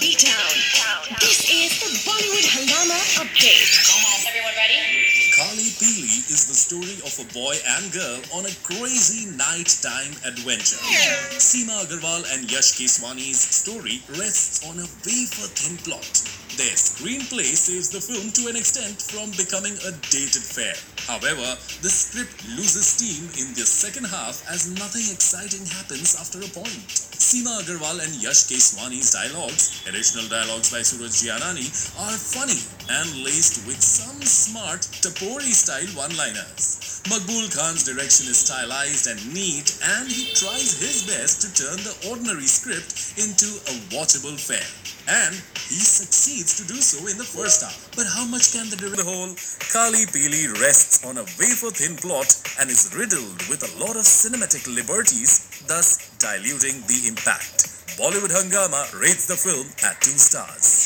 B-Town. This is the Bollywood Hungama update. Everyone ready? Khaali Peeli is the story of a boy and girl on a crazy nighttime adventure. Seema Agarwal and Yash Keswani's story rests on a wafer-thin plot. Their screenplay saves the film to an extent from becoming a dated fare. However, the script loses steam in the second half as nothing exciting happens after a point. Seema Agarwal and Yash Keswani's dialogues, additional dialogues by Suraj Gianani, are funny and laced with some smart Tapori-style one-liners. Maqbool Khan's direction is stylized and neat and he tries his best to turn the ordinary script into a watchable fare. And he succeeds to do so in the first half. But how much can the director whole? Khaali Peeli rests on a wafer-thin plot and is riddled with a lot of cinematic liberties, thus diluting the impact. Bollywood Hungama rates the film at 2 stars.